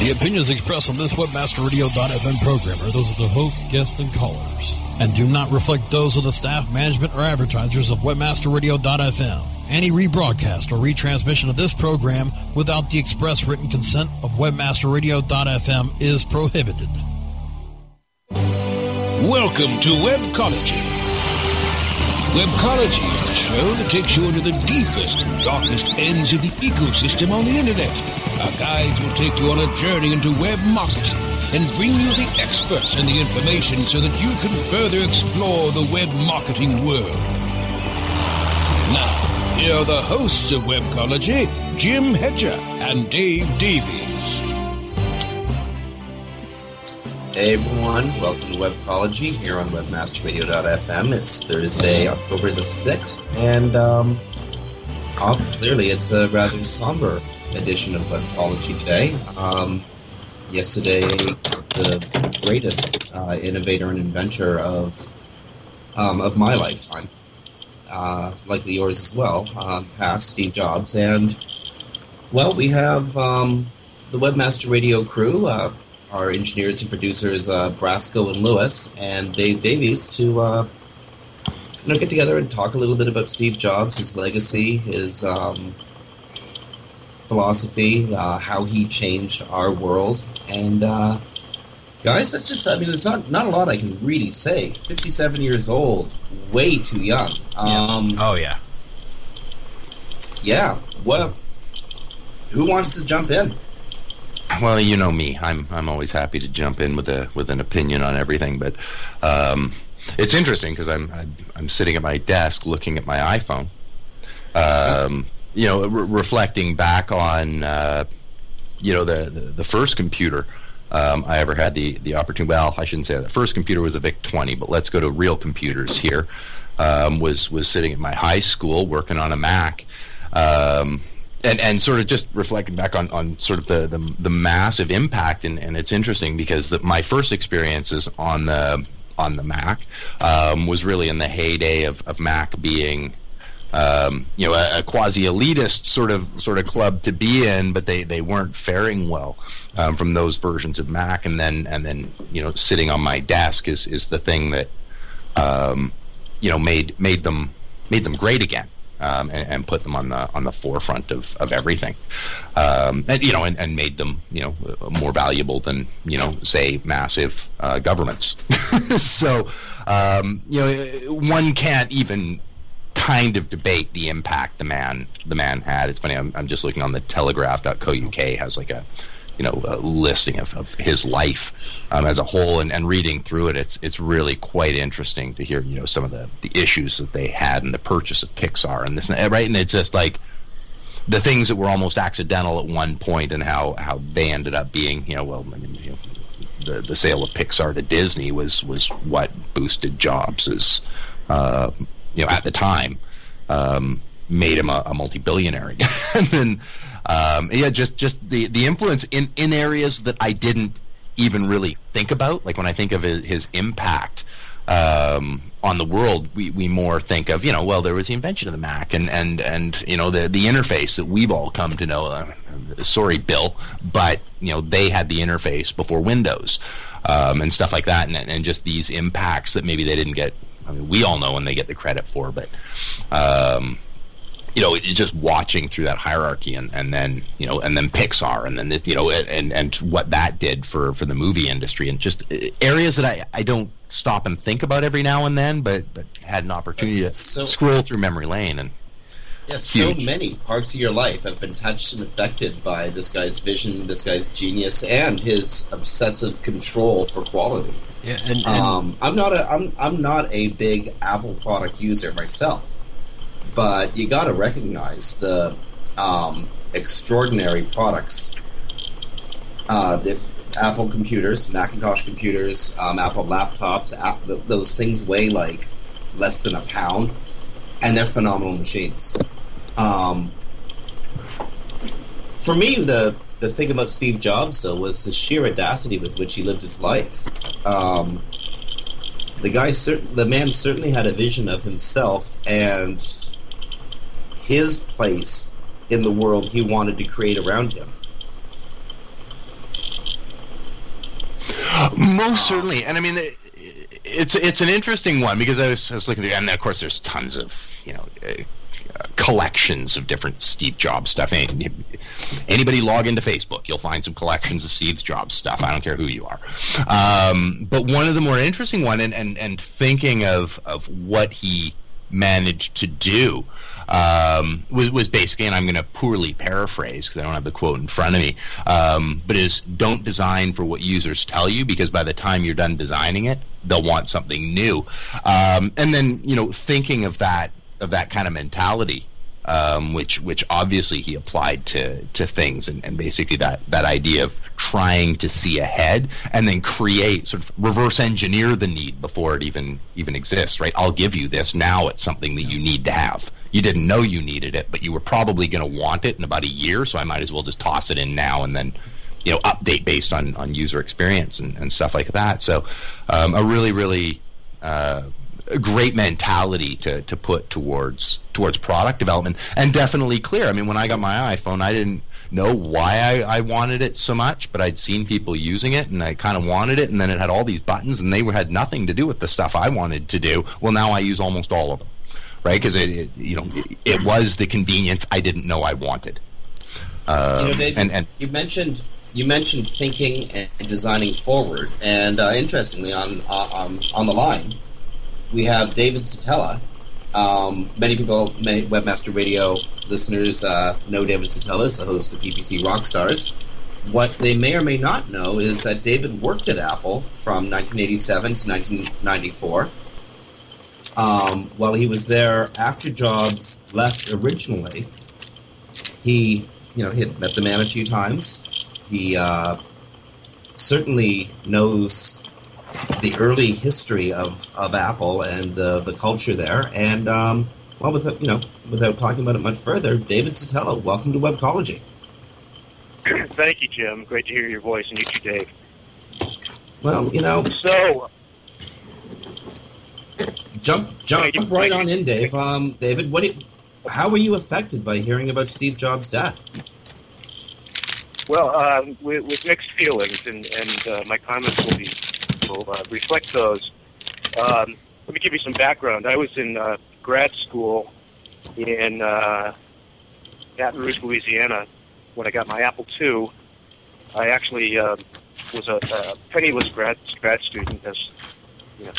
The opinions expressed on this webmasterradio.fm program are those of the host, guests, and callers, and do not reflect those of the staff, management, or advertisers of webmasterradio.fm. Any rebroadcast or retransmission of this program without the express written consent of webmasterradio.fm is prohibited. Welcome to Webcology. Webcology is the show that takes you into the deepest and darkest ends of the ecosystem on the internet. Our guides will take you on a journey into web marketing and bring you the experts and the information so that you can further explore the web marketing world. Now, here are the hosts of Webcology, Jim Hedger and Dave Davies. Hey everyone, welcome to Webcology here on webmasterradio.fm. It's Thursday, October the 6th, and um, oh, clearly it's a rather somber edition of Webcology today. Um, yesterday, the greatest uh, innovator and inventor of um, of my lifetime, uh, likely yours as well, uh, passed Steve Jobs, and well, we have um, the Webmaster Radio crew uh, our engineers and producers uh, Brasco and Lewis and Dave Davies to uh, you know get together and talk a little bit about Steve Jobs, his legacy, his um, philosophy, uh, how he changed our world, and uh, guys, that's just I mean, there's not not a lot I can really say. Fifty-seven years old, way too young. Um, Oh yeah. yeah. Well, who wants to jump in? Well, you know me. I'm I'm always happy to jump in with a with an opinion on everything, but um, it's interesting because I'm, I'm I'm sitting at my desk looking at my iPhone. Um, you know, re- reflecting back on uh, you know the, the the first computer um, I ever had the the opportunity. Well, I shouldn't say that. The first computer was a VIC 20, but let's go to real computers here. Um, was was sitting at my high school working on a Mac. Um, and and sort of just reflecting back on, on sort of the, the, the massive impact and, and it's interesting because the, my first experiences on the on the Mac um, was really in the heyday of, of Mac being um, you know a, a quasi elitist sort of sort of club to be in, but they, they weren't faring well um, from those versions of Mac and then and then you know sitting on my desk is, is the thing that um, you know made made them made them great again um, and, and put them on the on the forefront of, of everything, um, and you know, and, and made them you know more valuable than you know say massive uh, governments. so um, you know, one can't even kind of debate the impact the man the man had. It's funny. I'm, I'm just looking on the Telegraph.co.uk has like a you know a listing of, of his life um, as a whole and, and reading through it it's it's really quite interesting to hear you know some of the, the issues that they had in the purchase of Pixar and this right and it's just like the things that were almost accidental at one point and how how they ended up being you know well I mean, you know, the, the sale of Pixar to Disney was was what boosted Jobs' uh, you know at the time um, made him a, a multi-billionaire and then um, yeah, just just the the influence in in areas that I didn't even really think about. Like when I think of his, his impact um, on the world, we, we more think of you know well there was the invention of the Mac and and and you know the the interface that we've all come to know. Uh, sorry, Bill, but you know they had the interface before Windows um, and stuff like that, and and just these impacts that maybe they didn't get. I mean, we all know when they get the credit for, but um, you know, just watching through that hierarchy, and, and then you know, and then Pixar, and then you know, and and what that did for for the movie industry, and just uh, areas that I I don't stop and think about every now and then, but but had an opportunity to So- scroll through memory lane, and Yeah, so Huge. many parts of your life have been touched and affected by this guy's vision, this guy's genius, and his obsessive control for quality. Yeah, and, and Um, I'm not a I'm I'm not a big Apple product user myself, but you got to recognize the um, extraordinary products uh, that Apple computers, Macintosh computers, um, Apple laptops, app, th- those things weigh like less than a pound, and they're phenomenal machines. Um, for me, the the thing about Steve Jobs though was the sheer audacity with which he lived his life. Um, the guy, cer- the man, certainly had a vision of himself and his place in the world he wanted to create around him. Most certainly, and I mean, it's it's an interesting one because I was, I was looking through, and of course, there's tons of you know collections of different Steve Jobs stuff. Any- Anybody log into Facebook, you'll find some collections of Steve Jobs stuff. I don't care who you are. Um, but one of the more interesting one, and and, and thinking of of what he managed to do um, was, was basically, and I'm going to poorly paraphrase because I don't have the quote in front of me, um, but is don't design for what users tell you because by the time you're done designing it, they'll want something new. Um, and then, you know, thinking of that of that kind of mentality, um, which which obviously he applied to to things, and, and basically that that idea of trying to see ahead and then create sort of reverse engineer the need before it even even exists. Right? I'll give you this now. It's something that you need to have. You didn't know you needed it, but you were probably going to want it in about a year, so I might as well just toss it in now and then you know update based on on user experience and, and stuff like that. So um, a really really uh, great mentality to, to put towards towards product development and definitely clear. I mean, when I got my iPhone, I didn't know why I, I wanted it so much, but I'd seen people using it and I kind of wanted it, and then it had all these buttons and they were, had nothing to do with the stuff I wanted to do. Well, now I use almost all of them, right? Because it, it you know it, it was the convenience I didn't know I wanted. Um, you know, Dave, and and you mentioned you mentioned thinking and designing forward, and uh, interestingly, on on on the line, we have David Szetela. Um, many people, many Webmaster Radio listeners uh, know David Szetela is the host of PPC Rockstars. What they may or may not know is that David worked at Apple from 1987 to 1994. Um, while he was there after Jobs left originally, he, you know, he had met the man a few times. He uh, certainly knows the early history of, of Apple and the the culture there. And um, well, without you know, without talking about it much further, David Szetela, welcome to Webcology. Thank you, Jim. Great to hear your voice and meet you, Dave. Well, you know, So, jump jump you. right on in, Dave. Um, David, what? How were you affected by hearing about Steve Jobs' death? well, uh, with, with mixed feelings, and, and uh, my comments will be will uh, reflect those. Um, let me give you some background. I was in uh, grad school in uh, Baton Rouge, Louisiana, when I got my Apple II. I actually uh, was a, a penniless grad grad student, as you know,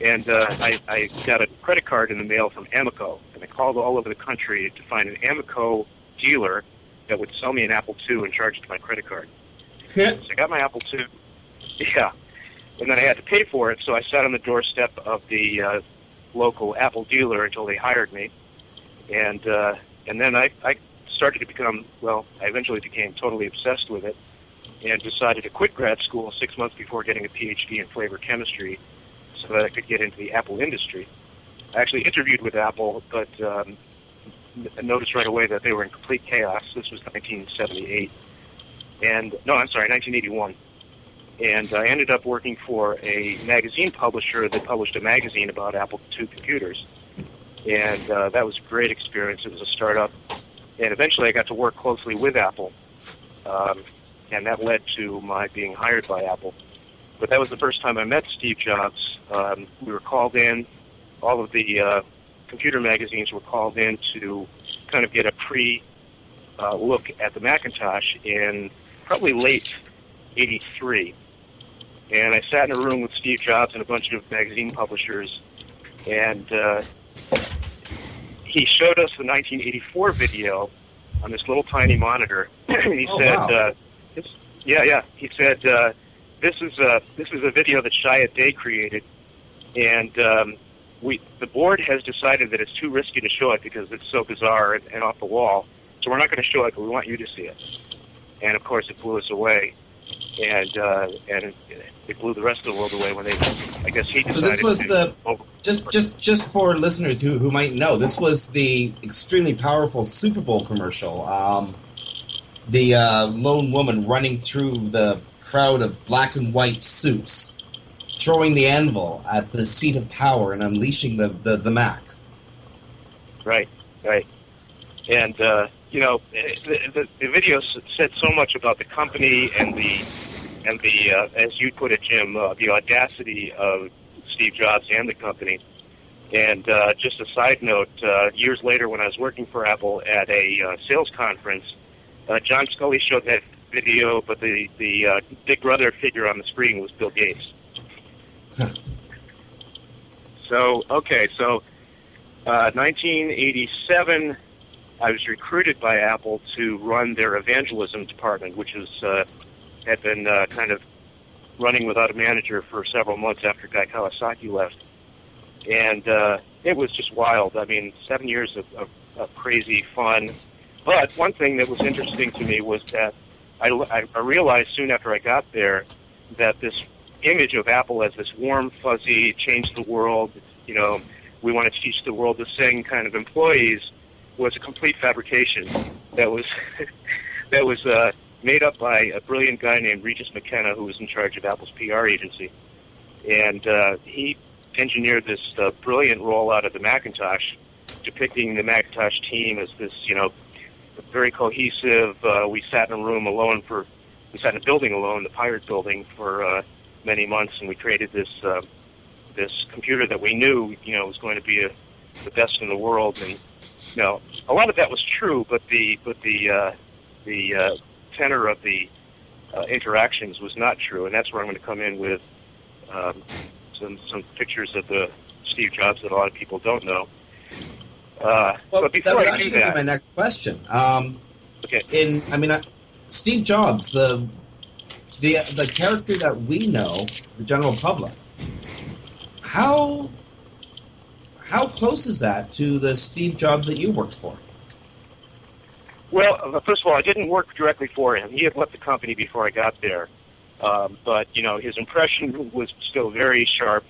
and uh, I, I got a credit card in the mail from Amico, and I called all over the country to find an Amico dealer that would sell me an Apple II and charge it to my credit card. So I got my Apple II, yeah, and then I had to pay for it. So I sat on the doorstep of the uh, local Apple dealer until they hired me, and uh, and then I, I started to become well. I eventually became totally obsessed with it, and decided to quit grad school six months before getting a PhD in flavor chemistry so that I could get into the Apple industry. I actually interviewed with Apple, but um, noticed right away that they were in complete chaos. This was 1978. And, no, I'm sorry, 1981 and I ended up working for a magazine publisher that published a magazine about Apple II computers, and uh, that was a great experience. It was a startup, and eventually I got to work closely with Apple, um, and that led to my being hired by Apple. But that was the first time I met Steve Jobs. Um, we were called in; all of the uh, computer magazines were called in to kind of get a pre uh, look at the Macintosh in probably late '83 and I sat in a room with Steve Jobs and a bunch of magazine publishers, and uh, he showed us the 1984 video on this little tiny monitor. and he Oh, said, wow. uh, this, "Yeah, yeah." He said, uh, "This is a this is a video that Chiat/Day created, and um, we the board has decided that it's too risky to show it because it's so bizarre and, and off the wall. So we're not going to show it, but we want you to see it." And of course, it blew us away, and uh, and it, blew the rest of the world away when they, I guess he So this was the just just just for listeners who who might know, this was the extremely powerful Super Bowl commercial. Um, the uh, lone woman running through the crowd of black and white suits, throwing the anvil at the seat of power and unleashing the the, the Mac. Right, right. And, uh, you know, the, the, the video said so much about the company and the, and the uh, as you put it, Jim, uh, the audacity of Steve Jobs and the company. And uh, just a side note, uh, years later when I was working for Apple at a uh, sales conference, uh, John Sculley showed that video, but the, the uh, big brother figure on the screen was Bill Gates. so, okay, so uh, 1987, I was recruited by Apple to run their evangelism department, which is uh, had been uh, kind of running without a manager for several months after Guy Kawasaki left, and uh, it was just wild. I mean, seven years of, of, of crazy fun. But one thing that was interesting to me was that I, I realized soon after I got there that this image of Apple as this warm, fuzzy, change the world, you know, we want to teach the world to sing kind of employees was a complete fabrication that was that was uh, made up by a brilliant guy named Regis McKenna, who was in charge of Apple's PR agency, and uh, he engineered this uh, brilliant rollout of the Macintosh, depicting the Macintosh team as this, you know, very cohesive. Uh, we sat in a room alone for, we sat in a building alone, the Pirate Building, for uh, many months, and we created this uh, this computer that we knew, you know, was going to be a, the best in the world. And you know, a lot of that was true, but the but the uh, the uh, tenor of the uh, interactions was not true, and that's where I'm going to come in with um, some some pictures of the Steve Jobs that a lot of people don't know. Uh, Well, but that before was I do actually gonna be that, my next question. Um, okay, in I mean, I, Steve Jobs, the the the character that we know, the general public. How how close is that to the Steve Jobs that you worked for? Well, uh, first of all, I didn't work directly for him. He had left the company before I got there. Um, but, you know, his impression was still very sharp.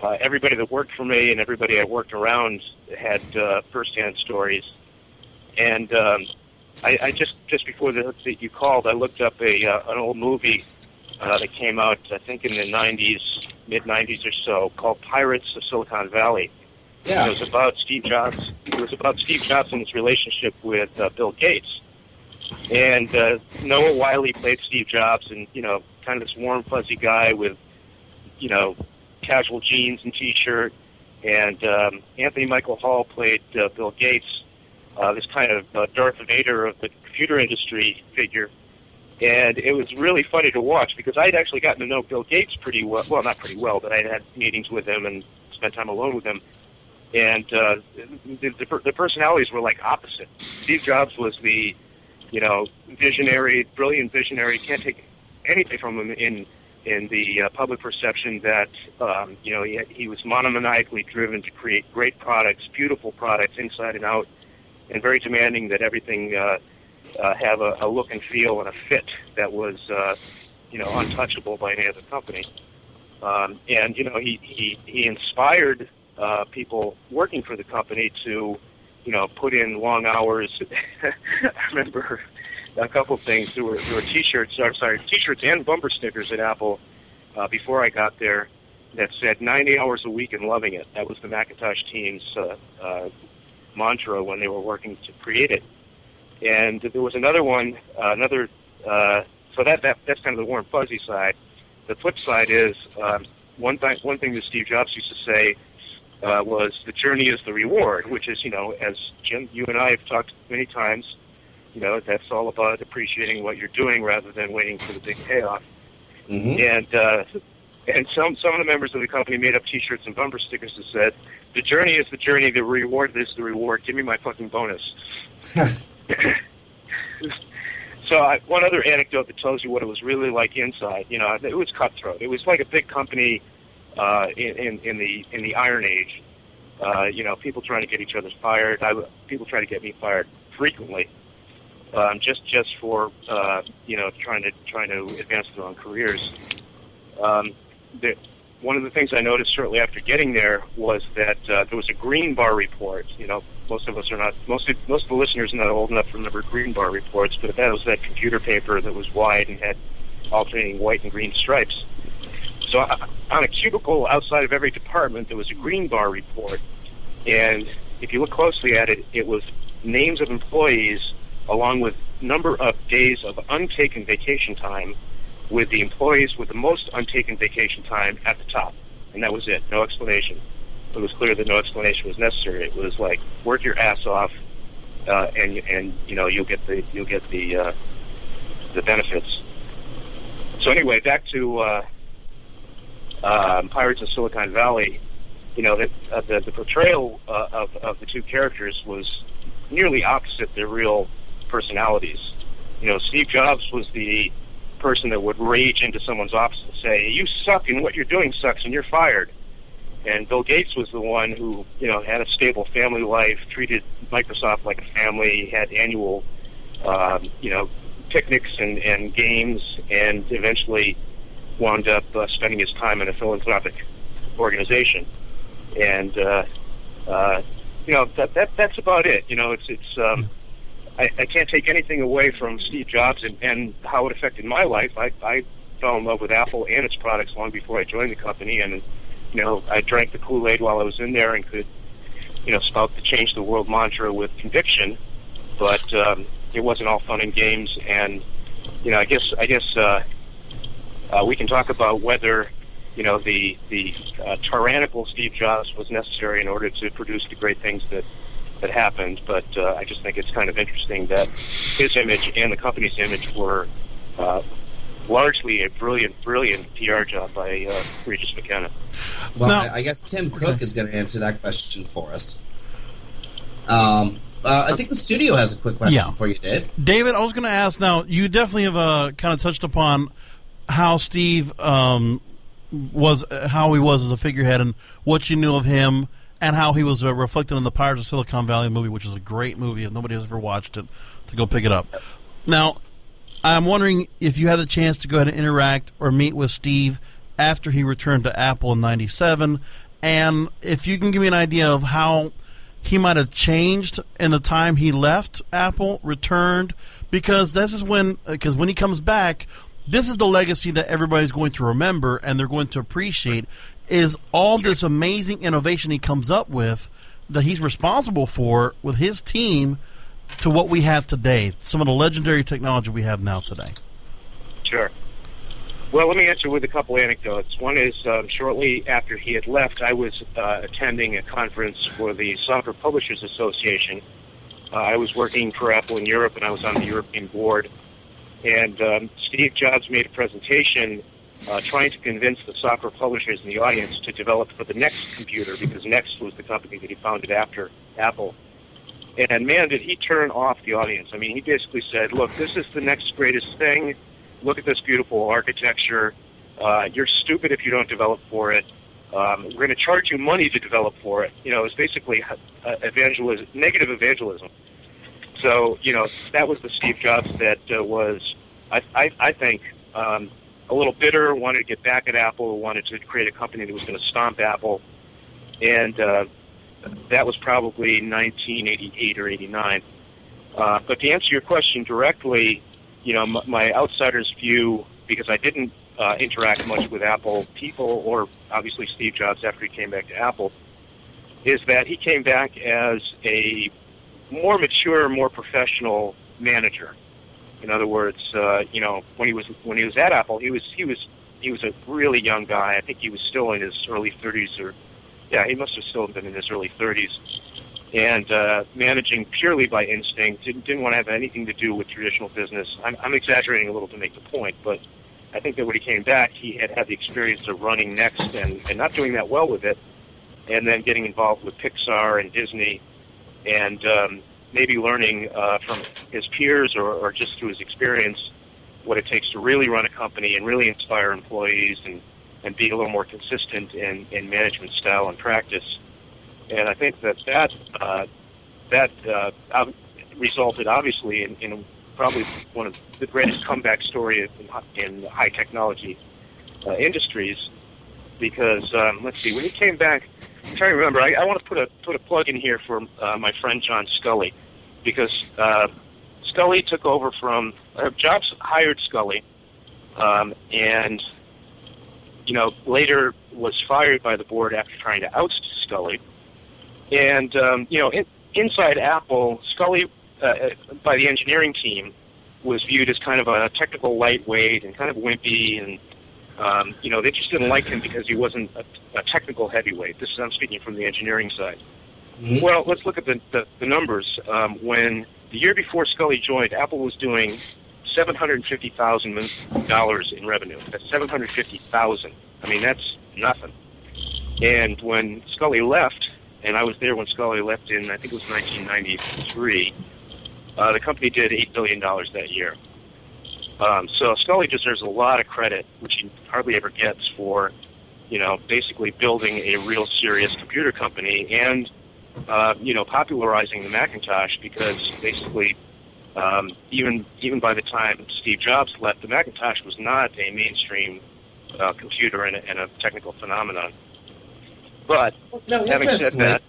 Uh, everybody that worked for me and everybody I worked around had uh, firsthand stories. And um, I, I just just before the, that you called, I looked up a uh, an old movie uh, that came out, I think, in the 90s, mid 90s or so, called Pirates of Silicon Valley. Yeah, It was about Steve Jobs. It was about Steve Jobs and his relationship with uh, Bill Gates. And uh, Noah Wyle played Steve Jobs, and you know, kind of this warm, fuzzy guy with, you know, casual jeans and t-shirt. And um, Anthony Michael Hall played uh, Bill Gates, uh, this kind of uh, Darth Vader of the computer industry figure. And it was really funny to watch because I'd actually gotten to know Bill Gates pretty well. Well, not pretty well, but I'd had meetings with him and spent time alone with him and uh, the, the, the personalities were like opposite. Steve Jobs was the, you know, visionary, brilliant visionary. Can't take anything from him in in the uh, public perception that um, you know he, he was monomaniacally driven to create great products, beautiful products inside and out, and very demanding that everything uh, uh, have a, a look and feel and a fit that was, uh, you know, untouchable by any other company. Um, and you know, he he, he inspired uh, people working for the company to, you know, put in long hours. I remember a couple of things. There were there were T-shirts. I'm sorry, T-shirts and bumper stickers at Apple uh, before I got there that said 90 hours a week and loving it. That was the Macintosh team's uh, uh, mantra when they were working to create it. And there was another one, uh, another. Uh, so that, that that's kind of the warm fuzzy side. The flip side is um, one thing. One thing that Steve Jobs used to say uh, was, "The journey is the reward," which is, you know, as Jim, you and I have talked many times. You know, that's all about appreciating what you're doing rather than waiting for the big payoff. Mm-hmm. And uh, and some some of the members of the company made up T-shirts and bumper stickers that said, "The journey is the journey. The reward is the reward. Give me my fucking bonus." so I, one other anecdote that tells you what it was really like inside. You know, it was cutthroat. It was like a big company uh, in, in in the in the Iron Age. Uh, you know, people trying to get each other fired. I, people trying to get me fired frequently, um, just just for uh, you know trying to trying to advance their own careers. Um, the, one of the things I noticed shortly after getting there was that uh, there was a green bar report. You know, most of us are not most of, most of the listeners are not old enough to remember green bar reports, but that was that computer paper that was wide and had alternating white and green stripes. So uh, on a cubicle outside of every department, there was a green bar report, and if you look closely at it, it was names of employees along with number of days of untaken vacation time with the employees with the most untaken vacation time at the top, and that was it. No explanation. It was clear that no explanation was necessary. It was like work your ass off, uh, and and you know you'll get the you'll get the uh, the benefits. So anyway, back to uh, uh, Pirates of Silicon Valley. You know that uh, the the portrayal uh, of of the two characters was nearly opposite their real personalities. You know, Steve Jobs was the person that would rage into someone's office and say, "You suck, and what you're doing sucks, and you're fired." And Bill Gates was the one who, you know, had a stable family life, treated Microsoft like a family, had annual, um, you know, picnics and, and games, and eventually wound up uh, spending his time in a philanthropic organization. And uh, uh, you know, that, that that's about it. You know, it's it's. Um, I, I can't take anything away from Steve Jobs and, and how it affected my life. I, I fell in love with Apple and its products long before I joined the company, and you know I drank the Kool Aid while I was in there and could you know spout the change the world mantra with conviction. But um, it wasn't all fun and games, and you know I guess I guess uh, uh, we can talk about whether you know the the uh, tyrannical Steve Jobs was necessary in order to produce the great things that that happened, but uh, I just think it's kind of interesting that his image and the company's image were uh, largely a brilliant, brilliant PR job by uh, Regis McKenna. Well, I, I guess Tim Cook is going to answer that question for us. Um, uh, I think the studio has a quick question Yeah. for you, Dave. David, I was going to ask now, you definitely have uh, kind of touched upon how Steve um, was, how he was as a figurehead and what you knew of him and how he was uh, reflected in the Pirates of Silicon Valley movie, which is a great movie. If nobody has ever watched it, to go pick it up. Now, I'm wondering if you had the chance to go ahead and interact or meet with Steve after he returned to Apple in 97, and if you can give me an idea of how he might have changed in the time he left Apple, returned, because this is when, because when he comes back, this is the legacy that everybody's going to remember and they're going to appreciate is all this amazing innovation he comes up with that he's responsible for with his team to what we have today, some of the legendary technology we have now today. Sure. Well, let me answer with a couple anecdotes. One is um, shortly after he had left, I was uh, attending a conference for the Software Publishers Association. Uh, I was working for Apple in Europe, and I was on the European board. And um, Steve Jobs made a presentation uh, trying to convince the software publishers in the audience to develop for the Next computer, because Next was the company that he founded after Apple. And man, did he turn off the audience. I mean, he basically said, look, this is the next greatest thing. Look at this beautiful architecture. Uh, you're stupid if you don't develop for it. Um, we're going to charge you money to develop for it. You know, it's basically uh, evangelism, negative evangelism. So you know that was the Steve Jobs that uh, was, I, I, I think, um, a little bitter, wanted to get back at Apple, wanted to create a company that was going to stomp Apple, and uh, that was probably 1988 or 89. Uh, but to answer your question directly, you know, m- my outsider's view, because I didn't uh, interact much with Apple people or obviously Steve Jobs after he came back to Apple, is that he came back as a more mature, more professional manager. In other words, uh, you know, when he was when he was at Apple, he was he was he was a really young guy. I think he was still in his early 30s, or yeah, he must have still been in his early 30s, and uh, managing purely by instinct. Didn't didn't want to have anything to do with traditional business. I'm, I'm exaggerating a little to make the point, but I think that when he came back, he had had the experience of running Next and and not doing that well with it, and then getting involved with Pixar and Disney, and um, maybe learning uh, from his peers or, or just through his experience what it takes to really run a company and really inspire employees and, and be a little more consistent in, in management style and practice. And I think that that, uh, that uh, resulted obviously in, in probably one of the greatest comeback stories in, in high technology uh, industries because um, let's see when he came back I'm trying to remember I, I want to put a put a plug in here for uh, my friend John Sculley because uh, Sculley took over from uh, Jobs hired Sculley, um, and you know later was fired by the board after trying to oust Sculley. And um, you know, in, inside Apple, Sculley uh, by the engineering team was viewed as kind of a technical lightweight and kind of wimpy, and um, you know they just didn't like him because he wasn't a, a technical heavyweight. This is I'm speaking from the engineering side. Well, let's look at the, the, the numbers. Um, when the year before Sculley joined, Apple was doing seven hundred fifty thousand dollars in revenue. That's seven hundred fifty thousand. I mean, that's nothing. And when Sculley left, and I was there when Sculley left in I think it was nineteen ninety three, uh, the company did eight billion dollars that year. Um, so Sculley deserves a lot of credit, which he hardly ever gets for, you know, basically building a real serious computer company and uh, you know, popularizing the Macintosh because basically, um, even even by the time Steve Jobs left, the Macintosh was not a mainstream uh, computer and a, and a technical phenomenon. But No, having said that,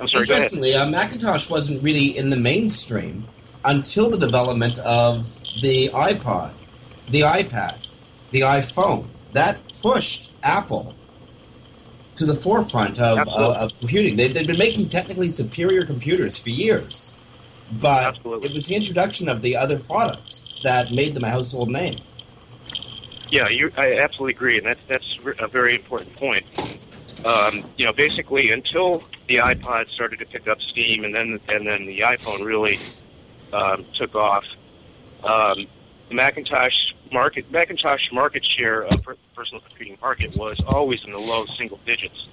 I'm sorry. Interestingly, uh, Macintosh wasn't really in the mainstream until the development of the iPod, the iPad, the iPhone. That pushed Apple to the forefront of, uh, of computing. They, they've been making technically superior computers for years, but Absolutely. it was the introduction of the other products that made them a household name. Yeah, you, I absolutely agree, and that's that's a very important point. Um, you know, basically, until the iPod started to pick up steam, and then and then the iPhone really um, took off, um, the Macintosh market Macintosh market share of per- personal computing market was always in the low single digits.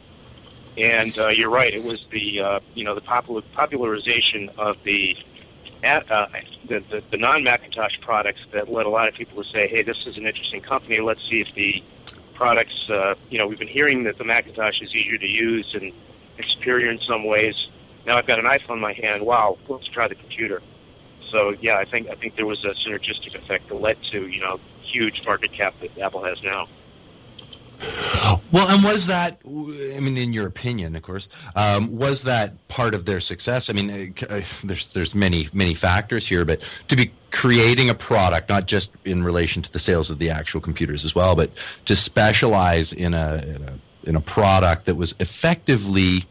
And uh, you're right; it was the uh, you know the popular popularization of the uh, the, the, the non-Macintosh products that led a lot of people to say, "Hey, this is an interesting company. Let's see if the products." Uh, you know, we've been hearing that the Macintosh is easier to use and superior in some ways. Now I've got an iPhone in my hand. Wow, let's try the computer. So yeah, I think I think there was a synergistic effect that led to you know huge market cap that Apple has now. Well, and was that? I mean, in your opinion, of course, um, was that part of their success? I mean, uh, uh, there's there's many many factors here, but to be creating a product, not just in relation to the sales of the actual computers as well, but to specialize in a in a, in a product that was effectively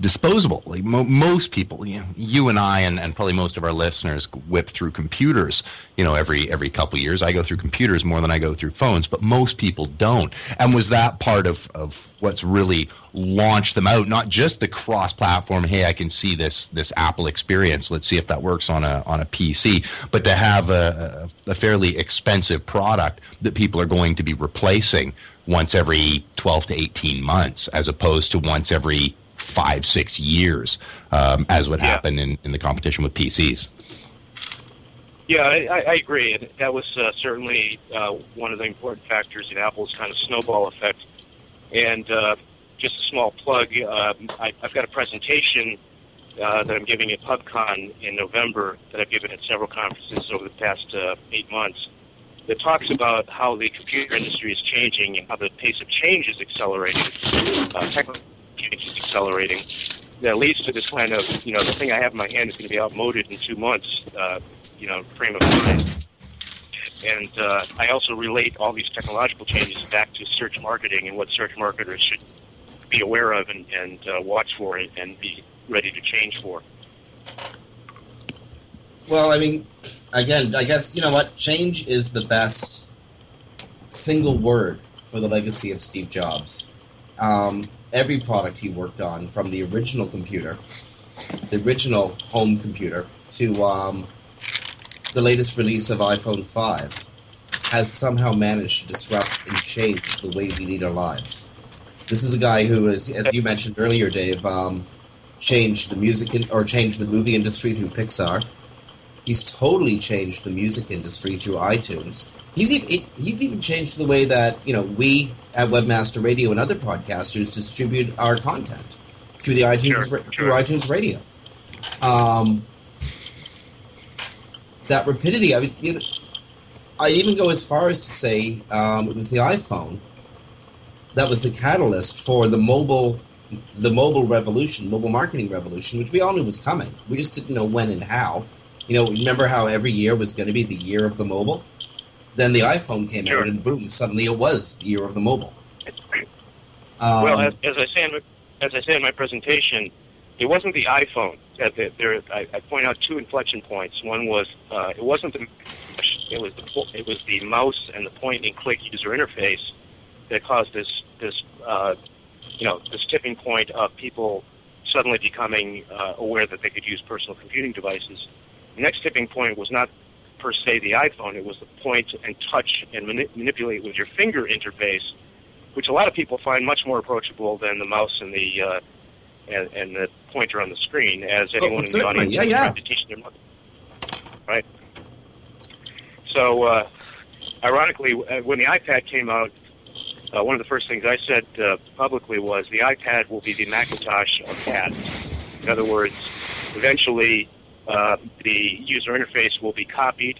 disposable. Like mo- most people, you, know, you and I, and, and probably most of our listeners, whip through computers. You know, every every couple years, I go through computers more than I go through phones, but most people don't. And was that part of of what's really launched them out? Not just the cross-platform. Hey, I can see this this Apple experience. Let's see if that works on a on a PC. But to have a, a fairly expensive product that people are going to be replacing once every 12 to 18 months as opposed to once every five, six years, um, as would Yeah. happen in, in the competition with PCs. Yeah, I, I agree. And that was uh, certainly uh, one of the important factors in Apple's kind of snowball effect. And uh, just a small plug, uh, I, I've got a presentation uh, that I'm giving at PubCon in November, that I've given at several conferences over the past uh, eight months, that talks about how the computer industry is changing and how the pace of change is accelerating, uh, is accelerating. That leads to this kind of, you know, the thing I have in my hand is going to be outmoded in two months, uh, you know, frame of mind. And uh, I also relate all these technological changes back to search marketing and what search marketers should be aware of and, and uh, watch for and, and be ready to change for. Well, I mean, again, I guess you know what? Change is the best single word for the legacy of Steve Jobs. Um, every product he worked on, from the original computer, the original home computer, to um, the latest release of iPhone 5, has somehow managed to disrupt and change the way we lead our lives. This is a guy who, is, as you mentioned earlier, Dave, um, changed the music in, or changed the movie industry through Pixar. He's totally changed the music industry through iTunes. He's even, he's even changed the way that you know we at Webmaster Radio and other podcasters distribute our content through the iTunes Sure, through sure. iTunes Radio. Um, that rapidity. I mean, you know, I'd even go as far as to say um, it was the iPhone that was the catalyst for the mobile the mobile revolution, mobile marketing revolution, which we all knew was coming. We just didn't know when and how. You know, remember how every year was going to be the year of the mobile? Then the iPhone came Sure. out, and boom, suddenly it was the year of the mobile. Um, well, as, as I say in my, as I say in my presentation, it wasn't the iPhone. That that there, I, I point out two inflection points. One was uh, it wasn't the it was the it was the mouse and the point and click user interface that caused this this uh, you know this tipping point of people suddenly becoming uh, aware that they could use personal computing devices. The next tipping point was not per se the iPhone; it was the point and touch and mani- manipulate with your finger interface which a lot of people find much more approachable than the mouse and the uh, and, and the pointer on the screen, as anyone in the audience Yeah, yeah. to teach their mother. Right. So, uh, ironically, uh, when the iPad came out, uh, one of the first things I said uh, publicly was the iPad will be the Macintosh of pads. In other words, eventually uh, the user interface will be copied,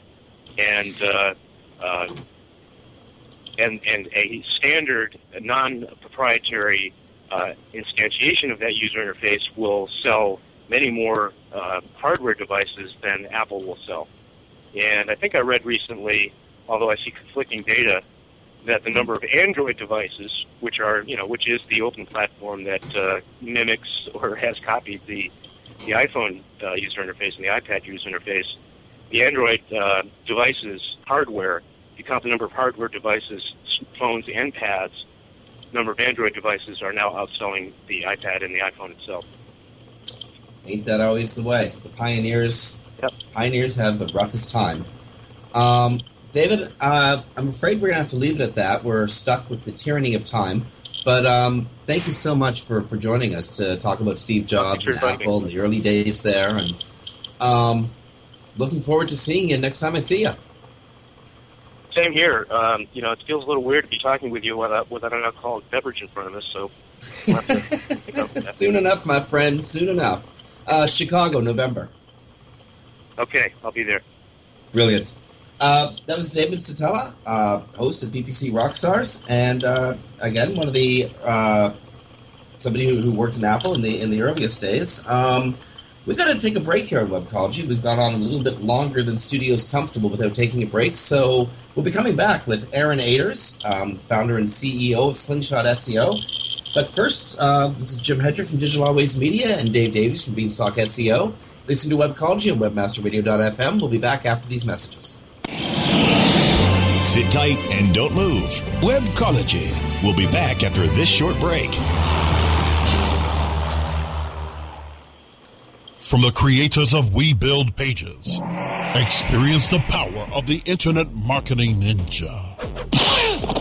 and uh, uh, and and a standard non-proprietary uh, instantiation of that user interface will sell many more uh, hardware devices than Apple will sell. And I think I read recently, although I see conflicting data, that the number of Android devices, which are you know which is the open platform that mimics or has copied the the iPhone uh, user interface and the iPad user interface, the Android uh, devices hardware, you count the number of hardware devices, phones and pads, number of Android devices are now outselling the iPad and the iPhone itself. Ain't that always the way? The pioneers, Yep. pioneers have the roughest time. Um, David, uh, I'm afraid we're gonna have to leave it at that. We're stuck with the tyranny of time. But um, thank you so much for, for joining us to talk about Steve Jobs and Apple and the early days there. And um, looking forward to seeing you next time I see you. Same here. Um, you know, it feels a little weird to be talking with you without, without an alcoholic beverage in front of us. So, we'll have to think about that. soon enough, my friend. Soon enough. Uh, Chicago, November. okay, I'll be there. Brilliant. Uh, that was David Szetela, uh, host of PPC Rockstars, and uh, again, one of the uh, somebody who, who worked in Apple in the in the earliest days. Um, we've got to take a break here on Webcology. We've gone on a little bit longer than studio's comfortable without taking a break, so we'll be coming back with Aaron Aders, um, founder and CEO of Slingshot SEO. But first, uh, this is Jim Hedger from Digital Always Media and Dave Davies from Beanstalk SEO. Listen to Webcology on WebmasterRadio.fm. We'll be back after these messages. Sit tight and don't move. Webcology. We'll be back after this short break. From the creators of We Build Pages, experience the power of the Internet Marketing Ninja.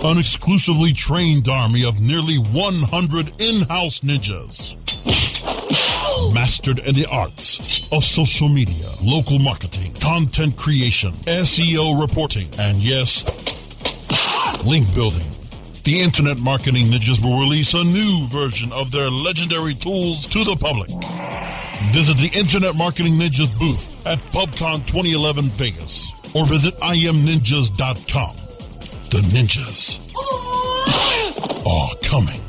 An exclusively trained army of nearly 100 in-house ninjas. Mastered in the arts of social media, local marketing, content creation, SEO reporting, and yes, link building. The Internet Marketing Ninjas will release a new version of their legendary tools to the public. Visit the Internet Marketing Ninjas booth at PubCon 2011 Vegas or visit imninjas.com. The ninjas are coming.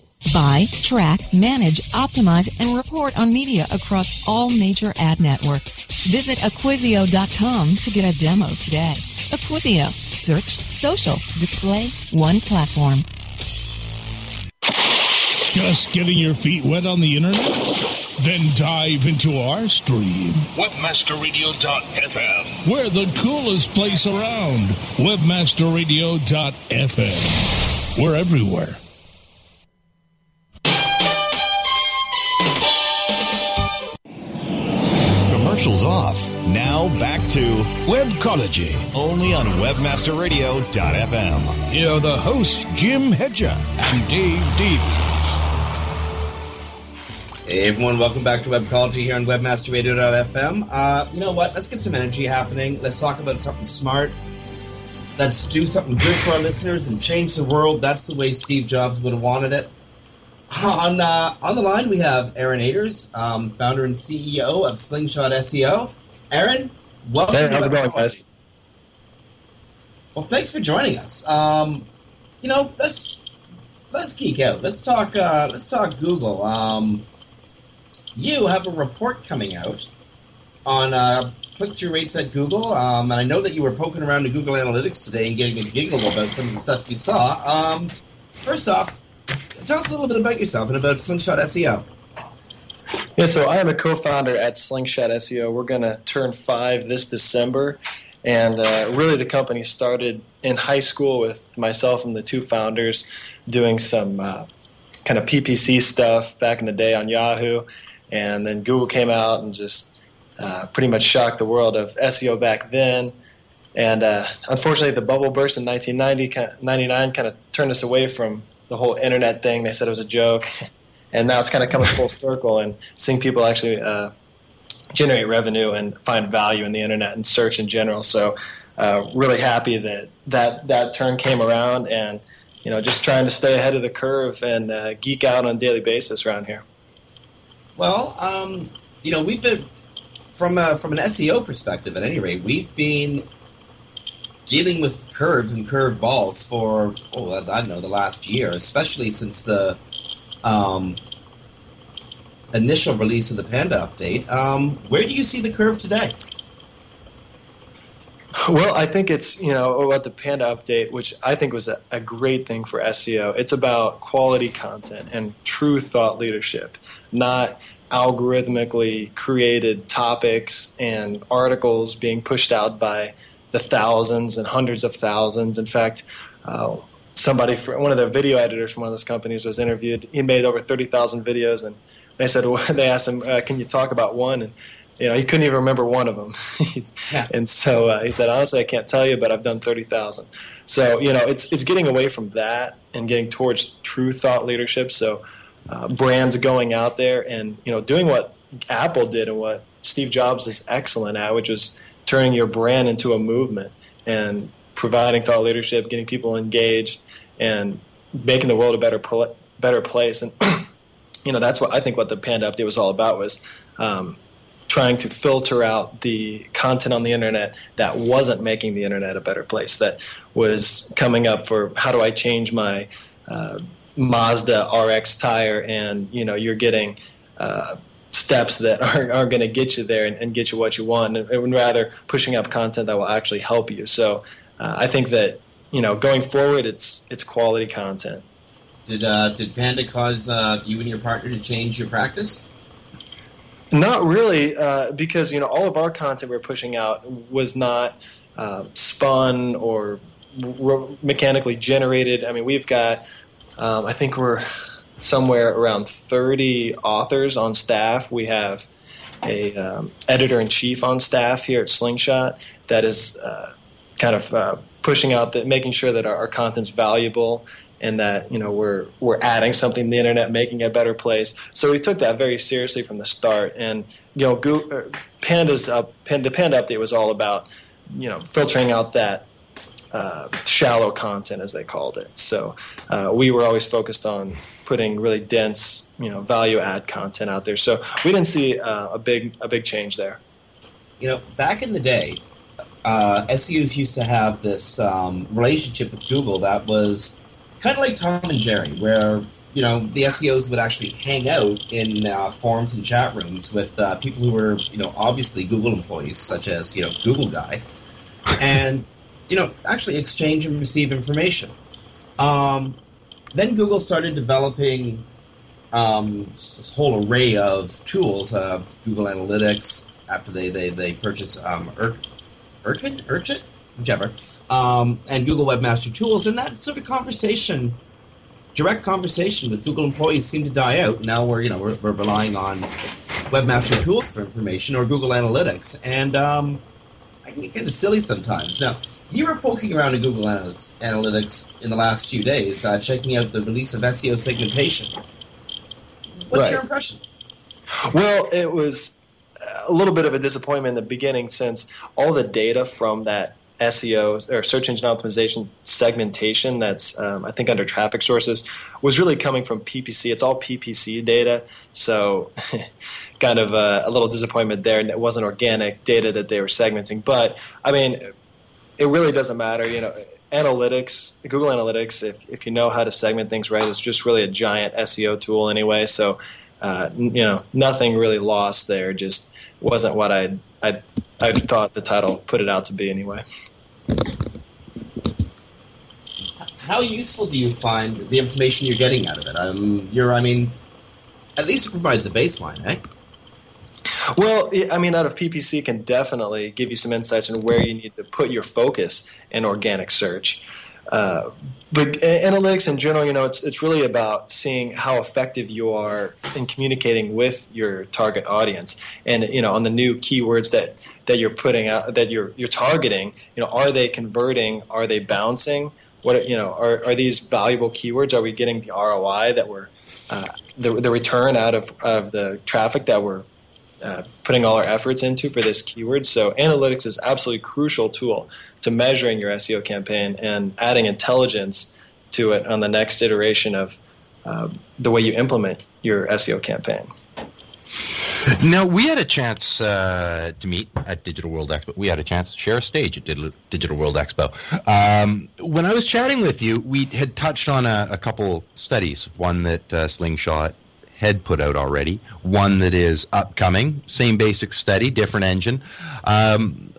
Buy, track, manage, optimize, and report on media across all major ad networks. Visit Acquisio.com to get a demo today. Acquisio. Search, social, display, one platform. Just getting your feet wet on the internet? Then dive into our stream. Webmasterradio.fm. We're the coolest place around. Webmasterradio.fm. We're everywhere. Commercials off. Now back to Webcology. only on WebmasterRadio.fm. Here are the hosts, Jim Hedger and Dave Davies. Hey everyone, welcome back to Webcology here on WebmasterRadio.fm. Uh, you know what? Let's get some energy happening. Let's talk about something smart. Let's do something good for our listeners and change the world. That's the way Steve Jobs would have wanted it. On uh, on the line, we have Aaron Aders, um, founder and CEO of Slingshot SEO. Aaron, welcome. Hey, to how's it going, guys? Well, thanks for joining us. Um, you know, let's let's geek out. Let's talk. Uh, let's talk Google. Um, you have a report coming out on uh, click-through rates at Google, um, and I know that you were poking around in Google Analytics today and getting a giggle about some of the stuff you saw. Um, first off, tell us a little bit about yourself and about Slingshot SEO. Yeah, so I am a co-founder at Slingshot SEO. We're going to turn five this December, and uh, really the company started in high school with myself and the two founders doing some uh, kind of PPC stuff back in the day on Yahoo, and then Google came out and just uh, pretty much shocked the world of SEO back then. And uh, unfortunately, the bubble burst in 1990, 99 kind of turned us away from the whole internet thing. They said it was a joke. And now it's kind of coming full circle and seeing people actually uh, generate revenue and find value in the internet and search in general. So, uh, really happy that, that that turn came around and, you know, just trying to stay ahead of the curve and uh, geek out on a daily basis around here. Well, um, you know, we've been from a, from an SEO perspective, at any rate, we've been dealing with curves and curve balls for oh, I don't know the last year, especially since the um, initial release of the Panda update. Um, where do you see the curve today? Well, I think it's, you know, about the Panda update, which I think was a, a great thing for SEO. It's about quality content and true thought leadership, not algorithmically created topics and articles being pushed out by the thousands and hundreds of thousands. In fact, uh, somebody, for, one of the video editors from one of those companies was interviewed. He made over 30,000 videos, and they said, well, they asked him, uh, can you talk about one? And you know, he couldn't even remember one of them. yeah. And so uh, he said, honestly, I can't tell you, but I've done 30,000. So, you know, it's, it's getting away from that and getting towards true thought leadership. So uh, brands going out there and, you know, doing what Apple did and what Steve Jobs is excellent at, which was turning your brand into a movement and providing thought leadership, getting people engaged, and making the world a better, better place. And, you know, that's what I think what the Panda Update was all about was um, trying to filter out the content on the internet that wasn't making the internet a better place, that was coming up for how do I change my uh, Mazda RX tire, and you know you're getting uh, steps that aren't, aren't going to get you there and, and, get you what you want, and, and, rather pushing up content that will actually help you. So uh, I think that you know going forward, it's it's quality content. Did uh, did Panda cause uh, you and your partner to change your practice? Not really, uh, because you know all of our content we're pushing out was not uh, spun or re- mechanically generated. I mean, we've got, um, I think we're somewhere around 30 authors on staff. We have a um, editor in chief on staff here at Slingshot that is uh, kind of uh, pushing out that, making sure that our, our content's valuable and that you know we're we're adding something to the internet, making it a better place. So we took that very seriously from the start. And you know, Go- uh, Panda's up, the Panda update was all about you know filtering out that uh, shallow content, as they called it. So uh, we were always focused on putting really dense, you know, value add content out there. So we didn't see uh, a big a big change there. You know, back in the day, uh, SEOs used to have this um, relationship with Google that was kind of like Tom and Jerry, where you know the SEOs would actually hang out in uh, forums and chat rooms with uh, people who were you know obviously Google employees, such as you know Google guy, and you know actually exchange and receive information. Um, then Google started developing um, this whole array of tools, uh, Google Analytics, after they they they purchased um, Ur- Urchin, Urchin, whichever, um, and Google Webmaster Tools, and that sort of conversation, direct conversation with Google employees seemed to die out. Now we're you know we're, we're relying on Webmaster Tools for information or Google Analytics, and um, I can get kind of silly sometimes. Now you were poking around in Google Analytics, in the last few days, uh, checking out the release of SEO segmentation. What's Right. your impression? Well, it was a little bit of a disappointment in the beginning since all the data from that SEO or search engine optimization segmentation that's um, I think under traffic sources was really coming from PPC. It's all PPC data, so kind of a, a little disappointment there. And it wasn't organic data that they were segmenting, but I mean, it really doesn't matter. You know, analytics, Google Analytics, if if you know how to segment things right, it's just really a giant SEO tool anyway. So, uh, you know, nothing really lost there. Just wasn't what I I I thought the title put it out to be anyway. How useful do you find the information you're getting out of it? Um, you're, I mean, at least it provides a baseline, eh? Well, I mean, out of PPC can definitely give you some insights on where you need to put your focus in organic search. Uh, but analytics in general, you know, it's it's really about seeing how effective you are in communicating with your target audience, and you know, on the new keywords that that you're putting out, that you're you're targeting, you know, are they converting? Are they bouncing? What you know, are are these valuable keywords? Are we getting the ROI that we're uh, the the return out of of the traffic that we're uh, putting all our efforts into for this keyword. So analytics is absolutely crucial tool to measuring your SEO campaign and adding intelligence to it on the next iteration of uh, the way you implement your SEO campaign. Now we had a chance uh, to meet at Digital World Expo. We had a chance to share a stage at Digital, World Expo. Um, when I was chatting with you, we had touched on a, a couple studies. One that uh, Slingshot had put out already. One that is upcoming. Same basic study, different engine. Um,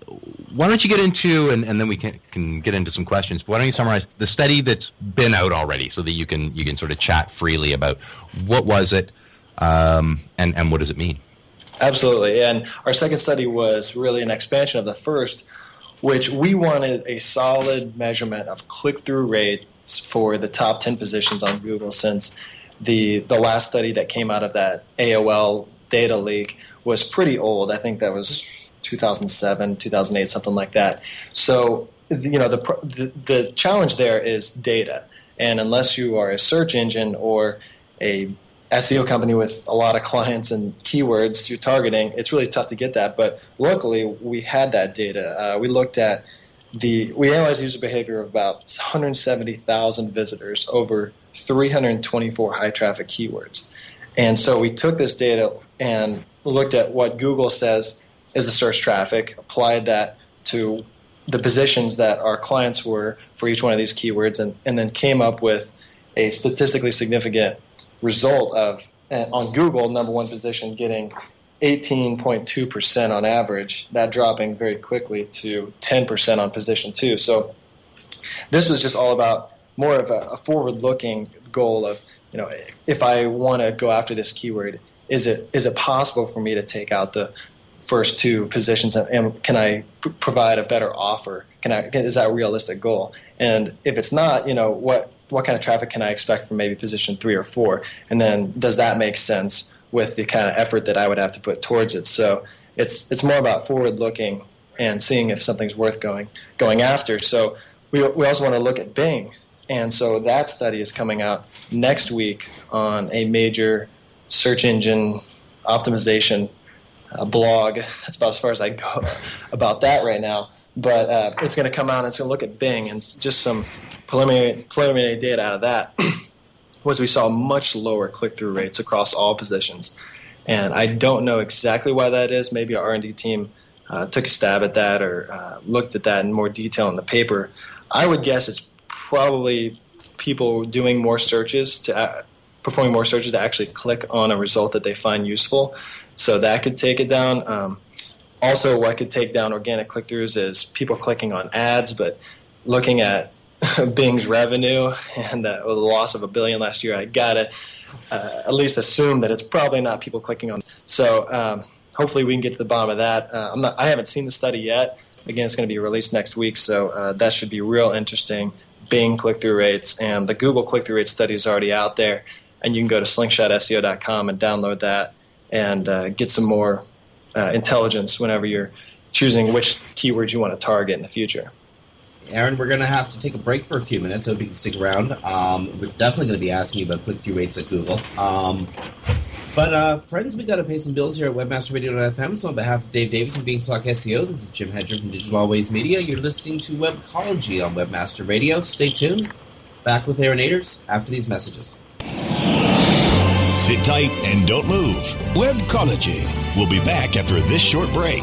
why don't you get into and, and then we can, can get into some questions. But why don't you summarize the study that's been out already, so that you can you can sort of chat freely about what was it um, and and what does it mean. Absolutely. And our second study was really an expansion of the first, which we wanted a solid measurement of click through rates for the top 10 positions on Google since the, the last study that came out of that AOL data leak was pretty old. I think that was 2007, 2008, something like that. So, you know, the, the, the challenge there is data. And unless you are a search engine or a SEO company with a lot of clients and keywords you're targeting, it's really tough to get that. But luckily, we had that data. Uh, we looked at the we analyzed user behavior of about 170,000 visitors over 324 high traffic keywords, and so we took this data and looked at what Google says is the search traffic, applied that to the positions that our clients were for each one of these keywords, and, and then came up with a statistically significant result of uh, on Google number one position getting 18.2% on average, that dropping very quickly to 10% on position two. So this was just all about more of a, a forward-looking goal of, you know, if I want to go after this keyword, is it is it possible for me to take out the first two positions and, can I provide a better offer? Can I is that a realistic goal? And if it's not, you know, what what kind of traffic can I expect from maybe position three or four? And then does that make sense with the kind of effort that I would have to put towards it. So it's it's more about forward looking and seeing if something's worth going going after. So we we also want to look at Bing, and so that study is coming out next week on a major search engine optimization uh, blog. That's about as far as I go about that right now. But uh, it's going to come out and it's going to look at Bing and just some preliminary preliminary data out of that was we saw much lower click through rates across all positions, and I don't know exactly why that is. Maybe our R and D team uh, took a stab at that or uh, looked at that in more detail in the paper. I would guess it's probably people doing more searches to uh, performing more searches to actually click on a result that they find useful. So that could take it down. Um, also, what could take down organic click throughs is people clicking on ads, but looking at Bing's revenue and uh, the loss of a billion last year, I gotta uh, at least assume that it's probably not people clicking on. So um, hopefully we can get to the bottom of that. Uh, I'm not, I haven't seen the study yet. Again, it's going to be released next week, so uh, that should be real interesting. Bing click through rates and the Google click through rate study is already out there, and you can go to slingshotseo.com and download that and uh, get some more uh, intelligence whenever you're choosing which keywords you want to target in the future. Aaron, we're going to have to take a break for a few minutes, so if you can stick around. Um, we're definitely going to be asking you about click-through rates at Google. Um, but, uh, friends, we got to pay some bills here at WebmasterRadio.fm. So on behalf of Dave Davies from Beanstalk SEO, this is Jim Hedger from Digital Always Media. You're listening to Webcology on Webmaster Radio. Stay tuned. Back with Aaron Aders after these messages. Sit tight and don't move. Webcology. We'll be back after this short break.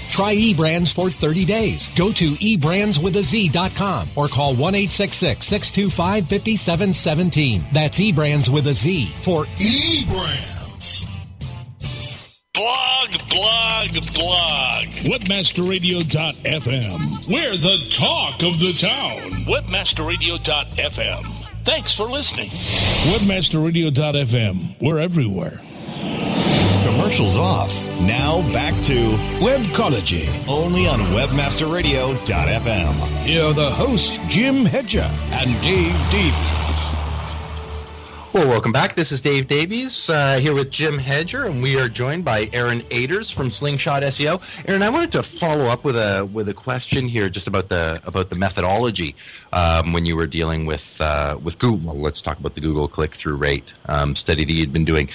Try eBrands for 30 days. Go to eBrandsWithAZ.com or call 1-866-625-5717. That's eBrands with a Z for eBrands. Blog, blog, blog. Webmasterradio.fm. We're the talk of the town. Webmasterradio.fm. Thanks for listening. Webmasterradio.fm. We're everywhere. Commercials off. Now back to Webcology, only on WebmasterRadio.fm. Here are the hosts, Jim Hedger and Dave Davies. Well, welcome back. This is Dave Davies uh, here with Jim Hedger, and we are joined by Aaron Aders from Slingshot SEO. Aaron, I wanted to follow up with a with a question here, just about the about the methodology um, when you were dealing with uh, with Google. Let's talk about the Google click through rate um, study that you'd been doing.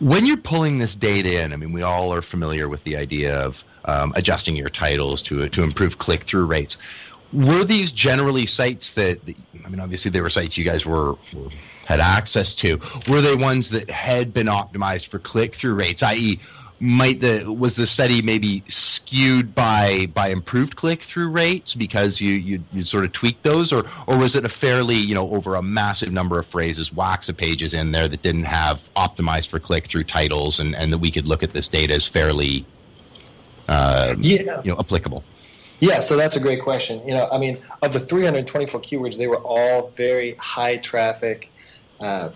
When you're pulling this data in, I mean, we all are familiar with the idea of um, adjusting your titles to to improve click through rates. Were these generally sites that, I mean, obviously they were sites you guys were, were had access to. Were they ones that had been optimized for click through rates, i.e., might the was the study maybe skewed by by improved click through rates because you you you sort of tweaked those, or or was it a fairly you know over a massive number of phrases, wax of pages in there that didn't have optimized for click through titles, and and that we could look at this data as fairly uh, Yeah. you know applicable. Yeah, so that's a great question. You know, I mean, of the 324 keywords, they were all very high traffic, uh,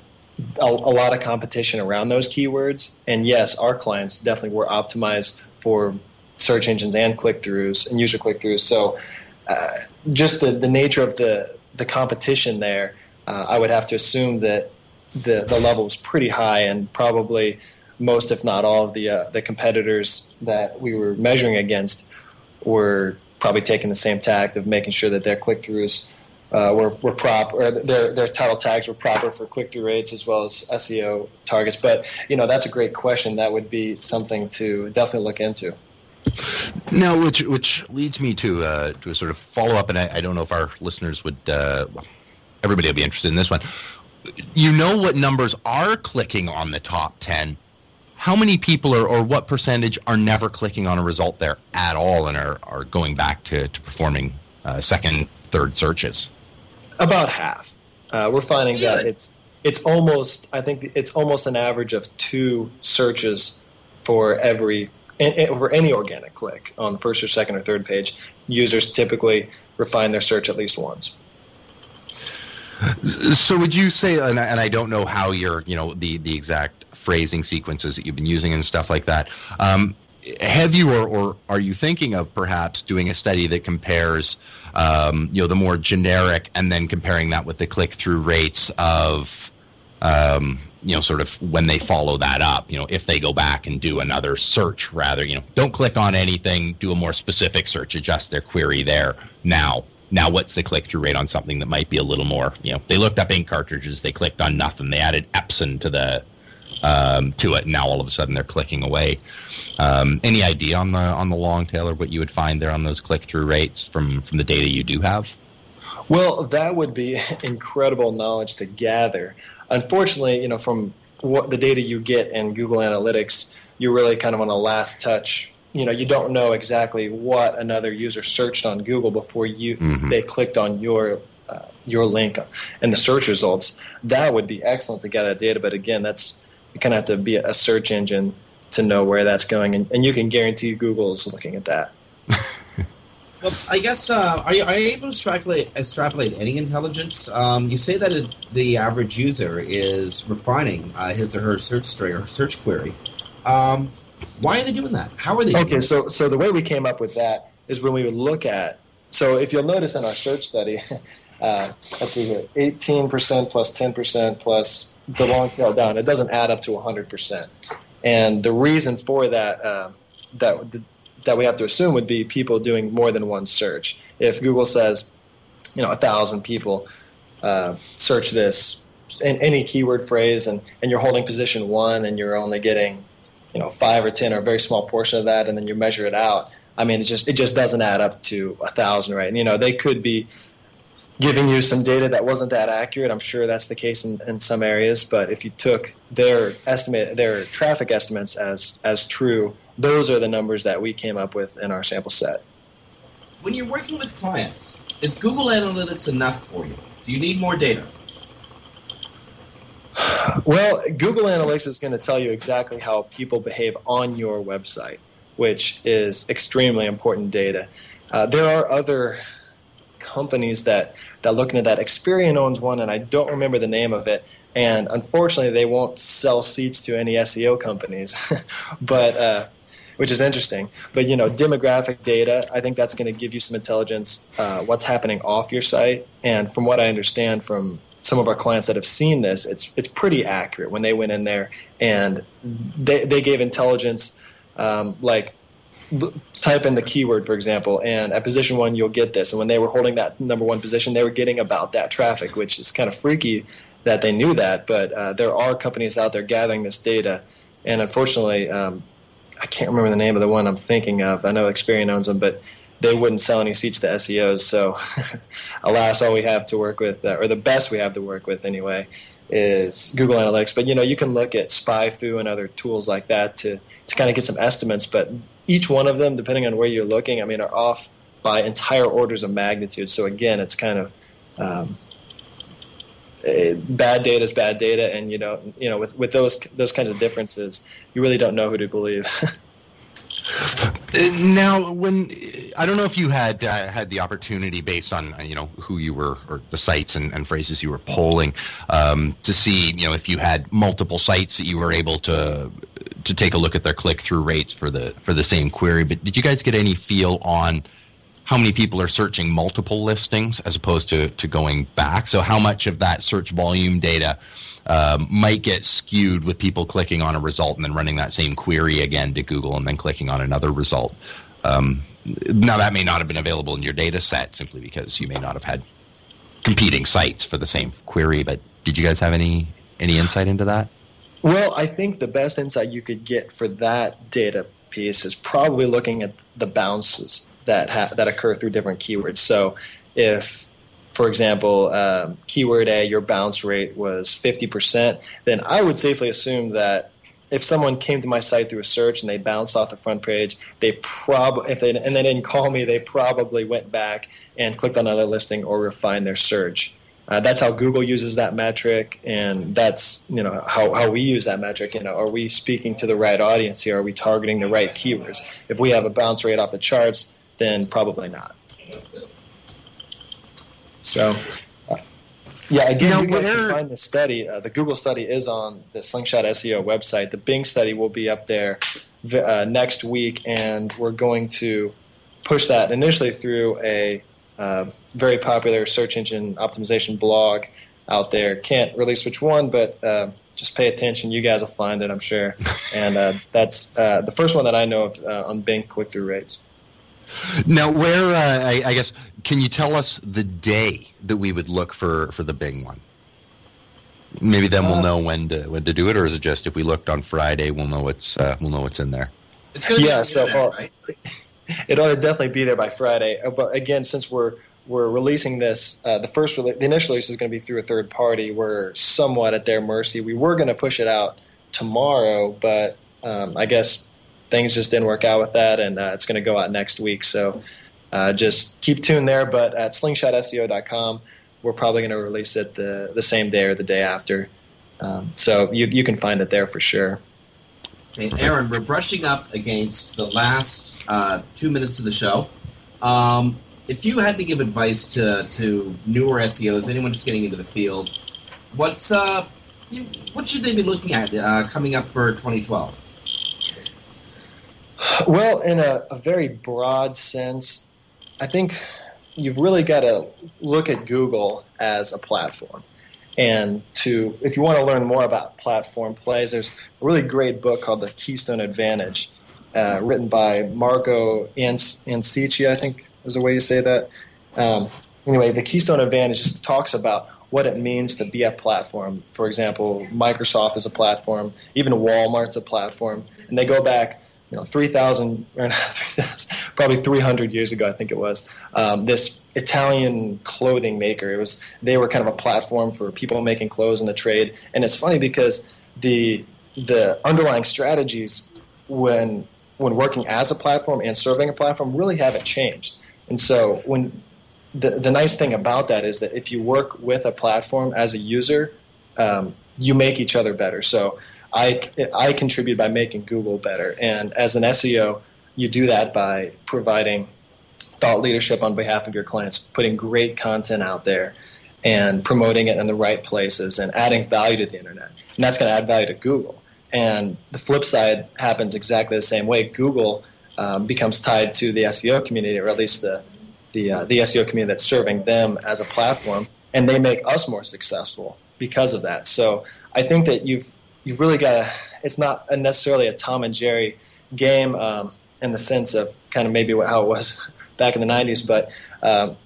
a, a lot of competition around those keywords. And yes, our clients definitely were optimized for search engines and click throughs and user click throughs. So uh, just the, the nature of the, the competition there, uh, I would have to assume that the, the level was pretty high and probably most, if not all, of the, uh, the competitors that we were measuring against were probably taking the same tact of making sure that their click throughs uh, were, were prop or their their title tags were proper for click through rates as well as SEO targets. But you know that's a great question. That would be something to definitely look into. Now, which which leads me to uh, to a sort of follow up, and I, I don't know if our listeners would, uh, everybody will be interested in this one. You know what numbers are clicking on the top ten? How many people are, or what percentage are never clicking on a result there at all, and are, are going back to, to performing uh, second, third searches? About half. Uh, we're finding that it's it's almost I think it's almost an average of two searches for every over any organic click on the first or second or third page. Users typically refine their search at least once. So would you say, and I, and I don't know how you're, you know, the, the exact phrasing sequences that you've been using and stuff like that. Um, have you or, or are you thinking of perhaps doing a study that compares, um, you know, the more generic and then comparing that with the click through rates of, um, you know, sort of when they follow that up, you know, if they go back and do another search rather, you know, don't click on anything, do a more specific search, adjust their query there now. Now what's the click through rate on something that might be a little more you know they looked up ink cartridges they clicked on nothing they added epson to the um, to it and now all of a sudden they're clicking away um, any idea on the on the long tail or what you would find there on those click through rates from from the data you do have Well, that would be incredible knowledge to gather. Unfortunately, you know, from what the data you get in Google Analytics, you're really kind of on a last touch. You know, you don't know exactly what another user searched on Google before you Mhm. they clicked on your uh, your link and the search results. That would be excellent to get that data, but again, that's you kind of have to be a search engine to know where that's going, and, and you can guarantee Google's looking at that. Well, I guess uh, are you are you able to extrapolate extrapolate any intelligence? Um, you say that it, the average user is refining uh, his or her search string or search query. Um, why are they doing that? How are they? doing Okay, so so the way we came up with that is when we would look at. So if you'll notice in our search study, uh, let's see here, eighteen percent plus ten percent plus the long tail down, it doesn't add up to hundred percent. And the reason for that uh, that that we have to assume would be people doing more than one search. If Google says, you know, a thousand people uh, search this in any keyword phrase, and and you're holding position one, and you're only getting you know five or ten or a very small portion of that, and then you measure it out. I mean, it just it just doesn't add up to a thousand, right? And, you know, they could be giving you some data that wasn't that accurate. I'm sure that's the case in, in some areas, but if you took their estimate, their traffic estimates as as true, those are the numbers that we came up with in our sample set. when you're working with clients, is Google Analytics enough for you? Do you need more data? Well, Google Analytics is going to tell you exactly how people behave on your website, which is extremely important data. Uh, there are other companies that that look into that. Experian owns one, and I don't remember the name of it. And unfortunately, they won't sell seats to any SEO companies, but uh, which is interesting. But you know, demographic data, I think that's going to give you some intelligence. Uh, what's happening off your site, and from what I understand from some of our clients that have seen this, it's it's pretty accurate when they went in there and they they gave intelligence um, like type in the keyword for example and at position one you'll get this. And when they were holding that number one position they were getting about that traffic which is kind of freaky that they knew that. But uh, there are companies out there gathering this data. And unfortunately um, i can't remember the name of the one i'm thinking of. I know experian owns them but they wouldn't sell any seats to seos so alas all we have to work with uh, or the best we have to work with anyway is Google Analytics. But you know, you can look at SpyFu and other tools like that to to kind of get some estimates. But each one of them, depending on where you're looking, I mean, are off by entire orders of magnitude. So again, it's kind of um, bad data is bad data, and you know, you know, with with those those kinds of differences, you really don't know who to believe. Uh, now, when I don't know if you had uh, had the opportunity, based on you know who you were or the sites and, and phrases you were polling, um, to see you know if you had multiple sites that you were able to to take a look at their click through rates for the for the same query. But did you guys get any feel on how many people are searching multiple listings as opposed to to going back? So how much of that search volume data um, might get skewed with people clicking on a result and then running that same query again to Google and then clicking on another result. Um, now, that may not have been available in your data set simply because you may not have had competing sites for the same query. But did you guys have any any insight into that? Well, I think the best insight you could get for that data piece is probably looking at the bounces that ha- that occur through different keywords. So, if for example, um, keyword A, your bounce rate was 50%, then I would safely assume that if someone came to my site through a search and they bounced off the front page, they probably if they and they didn't call me, they probably went back and clicked on another listing or refined their search. Uh, that's how Google uses that metric, and that's you know how, how we use that metric. You know, are we speaking to the right audience here? Are we targeting the right keywords? If we have a bounce rate off the charts, then probably not. So, uh, yeah, again, Now, you guys where- can find the study. Uh, the Google study is on the Slingshot SEO website. The Bing study will be up there uh, next week, and we're going to push that initially through a uh, very popular search engine optimization blog out there. Can't release which one, but uh, just pay attention. You guys will find it, I'm sure. And uh, that's uh, the first one that I know of uh, on Bing click through rates. Now, where uh, I, I guess can you tell us the day that we would look for for the Bing one? Maybe then we'll Uh, know when to when to do it, or is it just if we looked on Friday, we'll know what's uh, we'll know what's in there. yeah, so uh, it ought to definitely be there by Friday. Uh, But again, since we're we're releasing this, uh, the first rele- the initial release is going to be through a third party. We're somewhat at their mercy. We were going to push it out tomorrow, but um, I guess things just didn't work out with that, and uh, it's going to go out next week. So uh, just keep tuned there. But at slingshotseo.com, we're probably going to release it the the same day or the day after. Um, so you you can find it there for sure. Okay, Aaron, we're brushing up against the last uh, two minutes of the show. Um, if you had to give advice to, to newer SEOs, anyone just getting into the field, what's uh, what should they be looking at uh, coming up for 2012? Well, in a, a very broad sense, I think you've really got to look at Google as a platform. And to, if you want to learn more about platform plays, there's a really great book called The Keystone Advantage, uh, written by Marco Ans- Ancici, I think is the way you say that. Um, anyway, The Keystone Advantage just talks about what it means to be a platform. For example, Microsoft is a platform, even Walmart's a platform, and they go back you know, 3,000, or not 3,000, probably 300 years ago, I think it was, um, this Italian clothing maker. It was, they were kind of a platform for people making clothes in the trade. And it's funny because the, the underlying strategies when, when working as a platform and serving a platform really haven't changed. And so when the, the nice thing about that is that if you work with a platform as a user, um, you make each other better. So I, I contribute by making Google better. And as an SEO, you do that by providing thought leadership on behalf of your clients, putting great content out there and promoting it in the right places and adding value to the internet. And that's going to add value to Google. And the flip side happens exactly the same way. Google um, becomes tied to the SEO community, or at least the, the, uh, the SEO community that's serving them as a platform, and they make us more successful because of that. So I think that you've you've really got to. It's not necessarily a Tom and Jerry game um, in the sense of kind of maybe how it was back in the '90s, but um,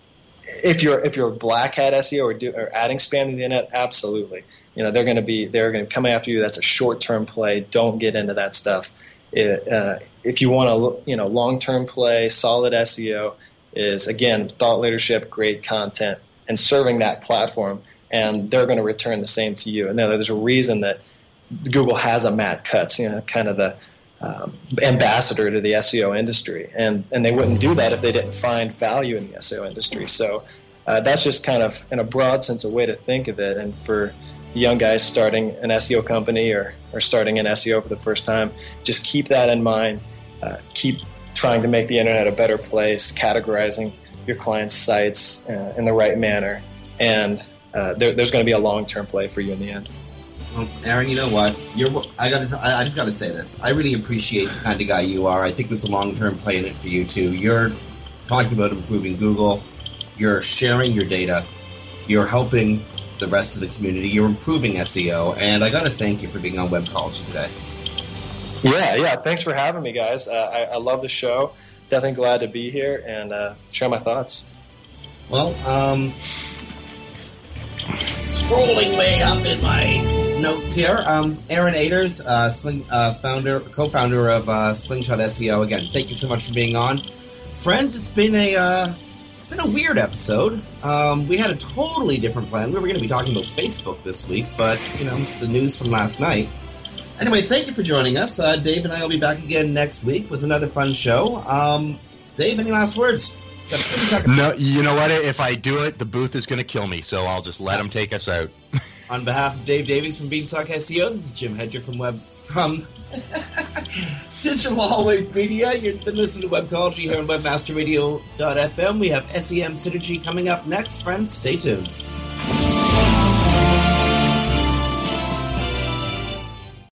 if you're if you're black hat SEO or, do, or adding spam to the internet, absolutely. You know they're going to be they're going to come after you. That's a short term play. Don't get into that stuff. It, uh, if you want to you know long term play, solid SEO is again thought leadership, great content, and serving that platform and they're going to return the same to you. And there's a reason that Google has a Matt Cutts, you know, kind of the um, ambassador to the SEO industry, and and they wouldn't do that if they didn't find value in the SEO industry. So uh, that's just kind of, in a broad sense, a way to think of it. And for young guys starting an SEO company or or starting an SEO for the first time, just keep that in mind. Uh, keep trying to make the internet a better place, categorizing your clients' sites uh, in the right manner, and uh, there, there's going to be a long-term play for you in the end. Well, Aaron, you know what? You're. I got. I just got to say this. I really appreciate the kind of guy you are. I think there's a long-term play in it for you too. You're talking about improving Google. You're sharing your data. You're helping the rest of the community. You're improving SEO, and I got to thank you for being on Web Webcology today. Yeah, yeah. Thanks for having me, guys. Uh, I, I, love the show. Definitely glad to be here and uh, share my thoughts. Well, um, scrolling way up in my notes here. Um, Aaron Aders, uh, Sling, uh, founder, co-founder of uh, Slingshot SEO. Again, thank you so much for being on, friends. It's been a uh, it's been a weird episode. Um, we had a totally different plan. We were going to be talking about Facebook this week, but you know the news from last night. Anyway, thank you for joining us. Uh, Dave and I will be back again next week with another fun show. Um, Dave, any last words? No, you know what? If I do it, the booth is going to kill me, so I'll just let him take us out. On behalf of Dave Davies from Beanstalk SEO, this is Jim Hedger from Web from Digital Always Media. Been listening to Webcology here on WebmasterRadio.fm. We have SEM Synergy coming up next, friends. Stay tuned.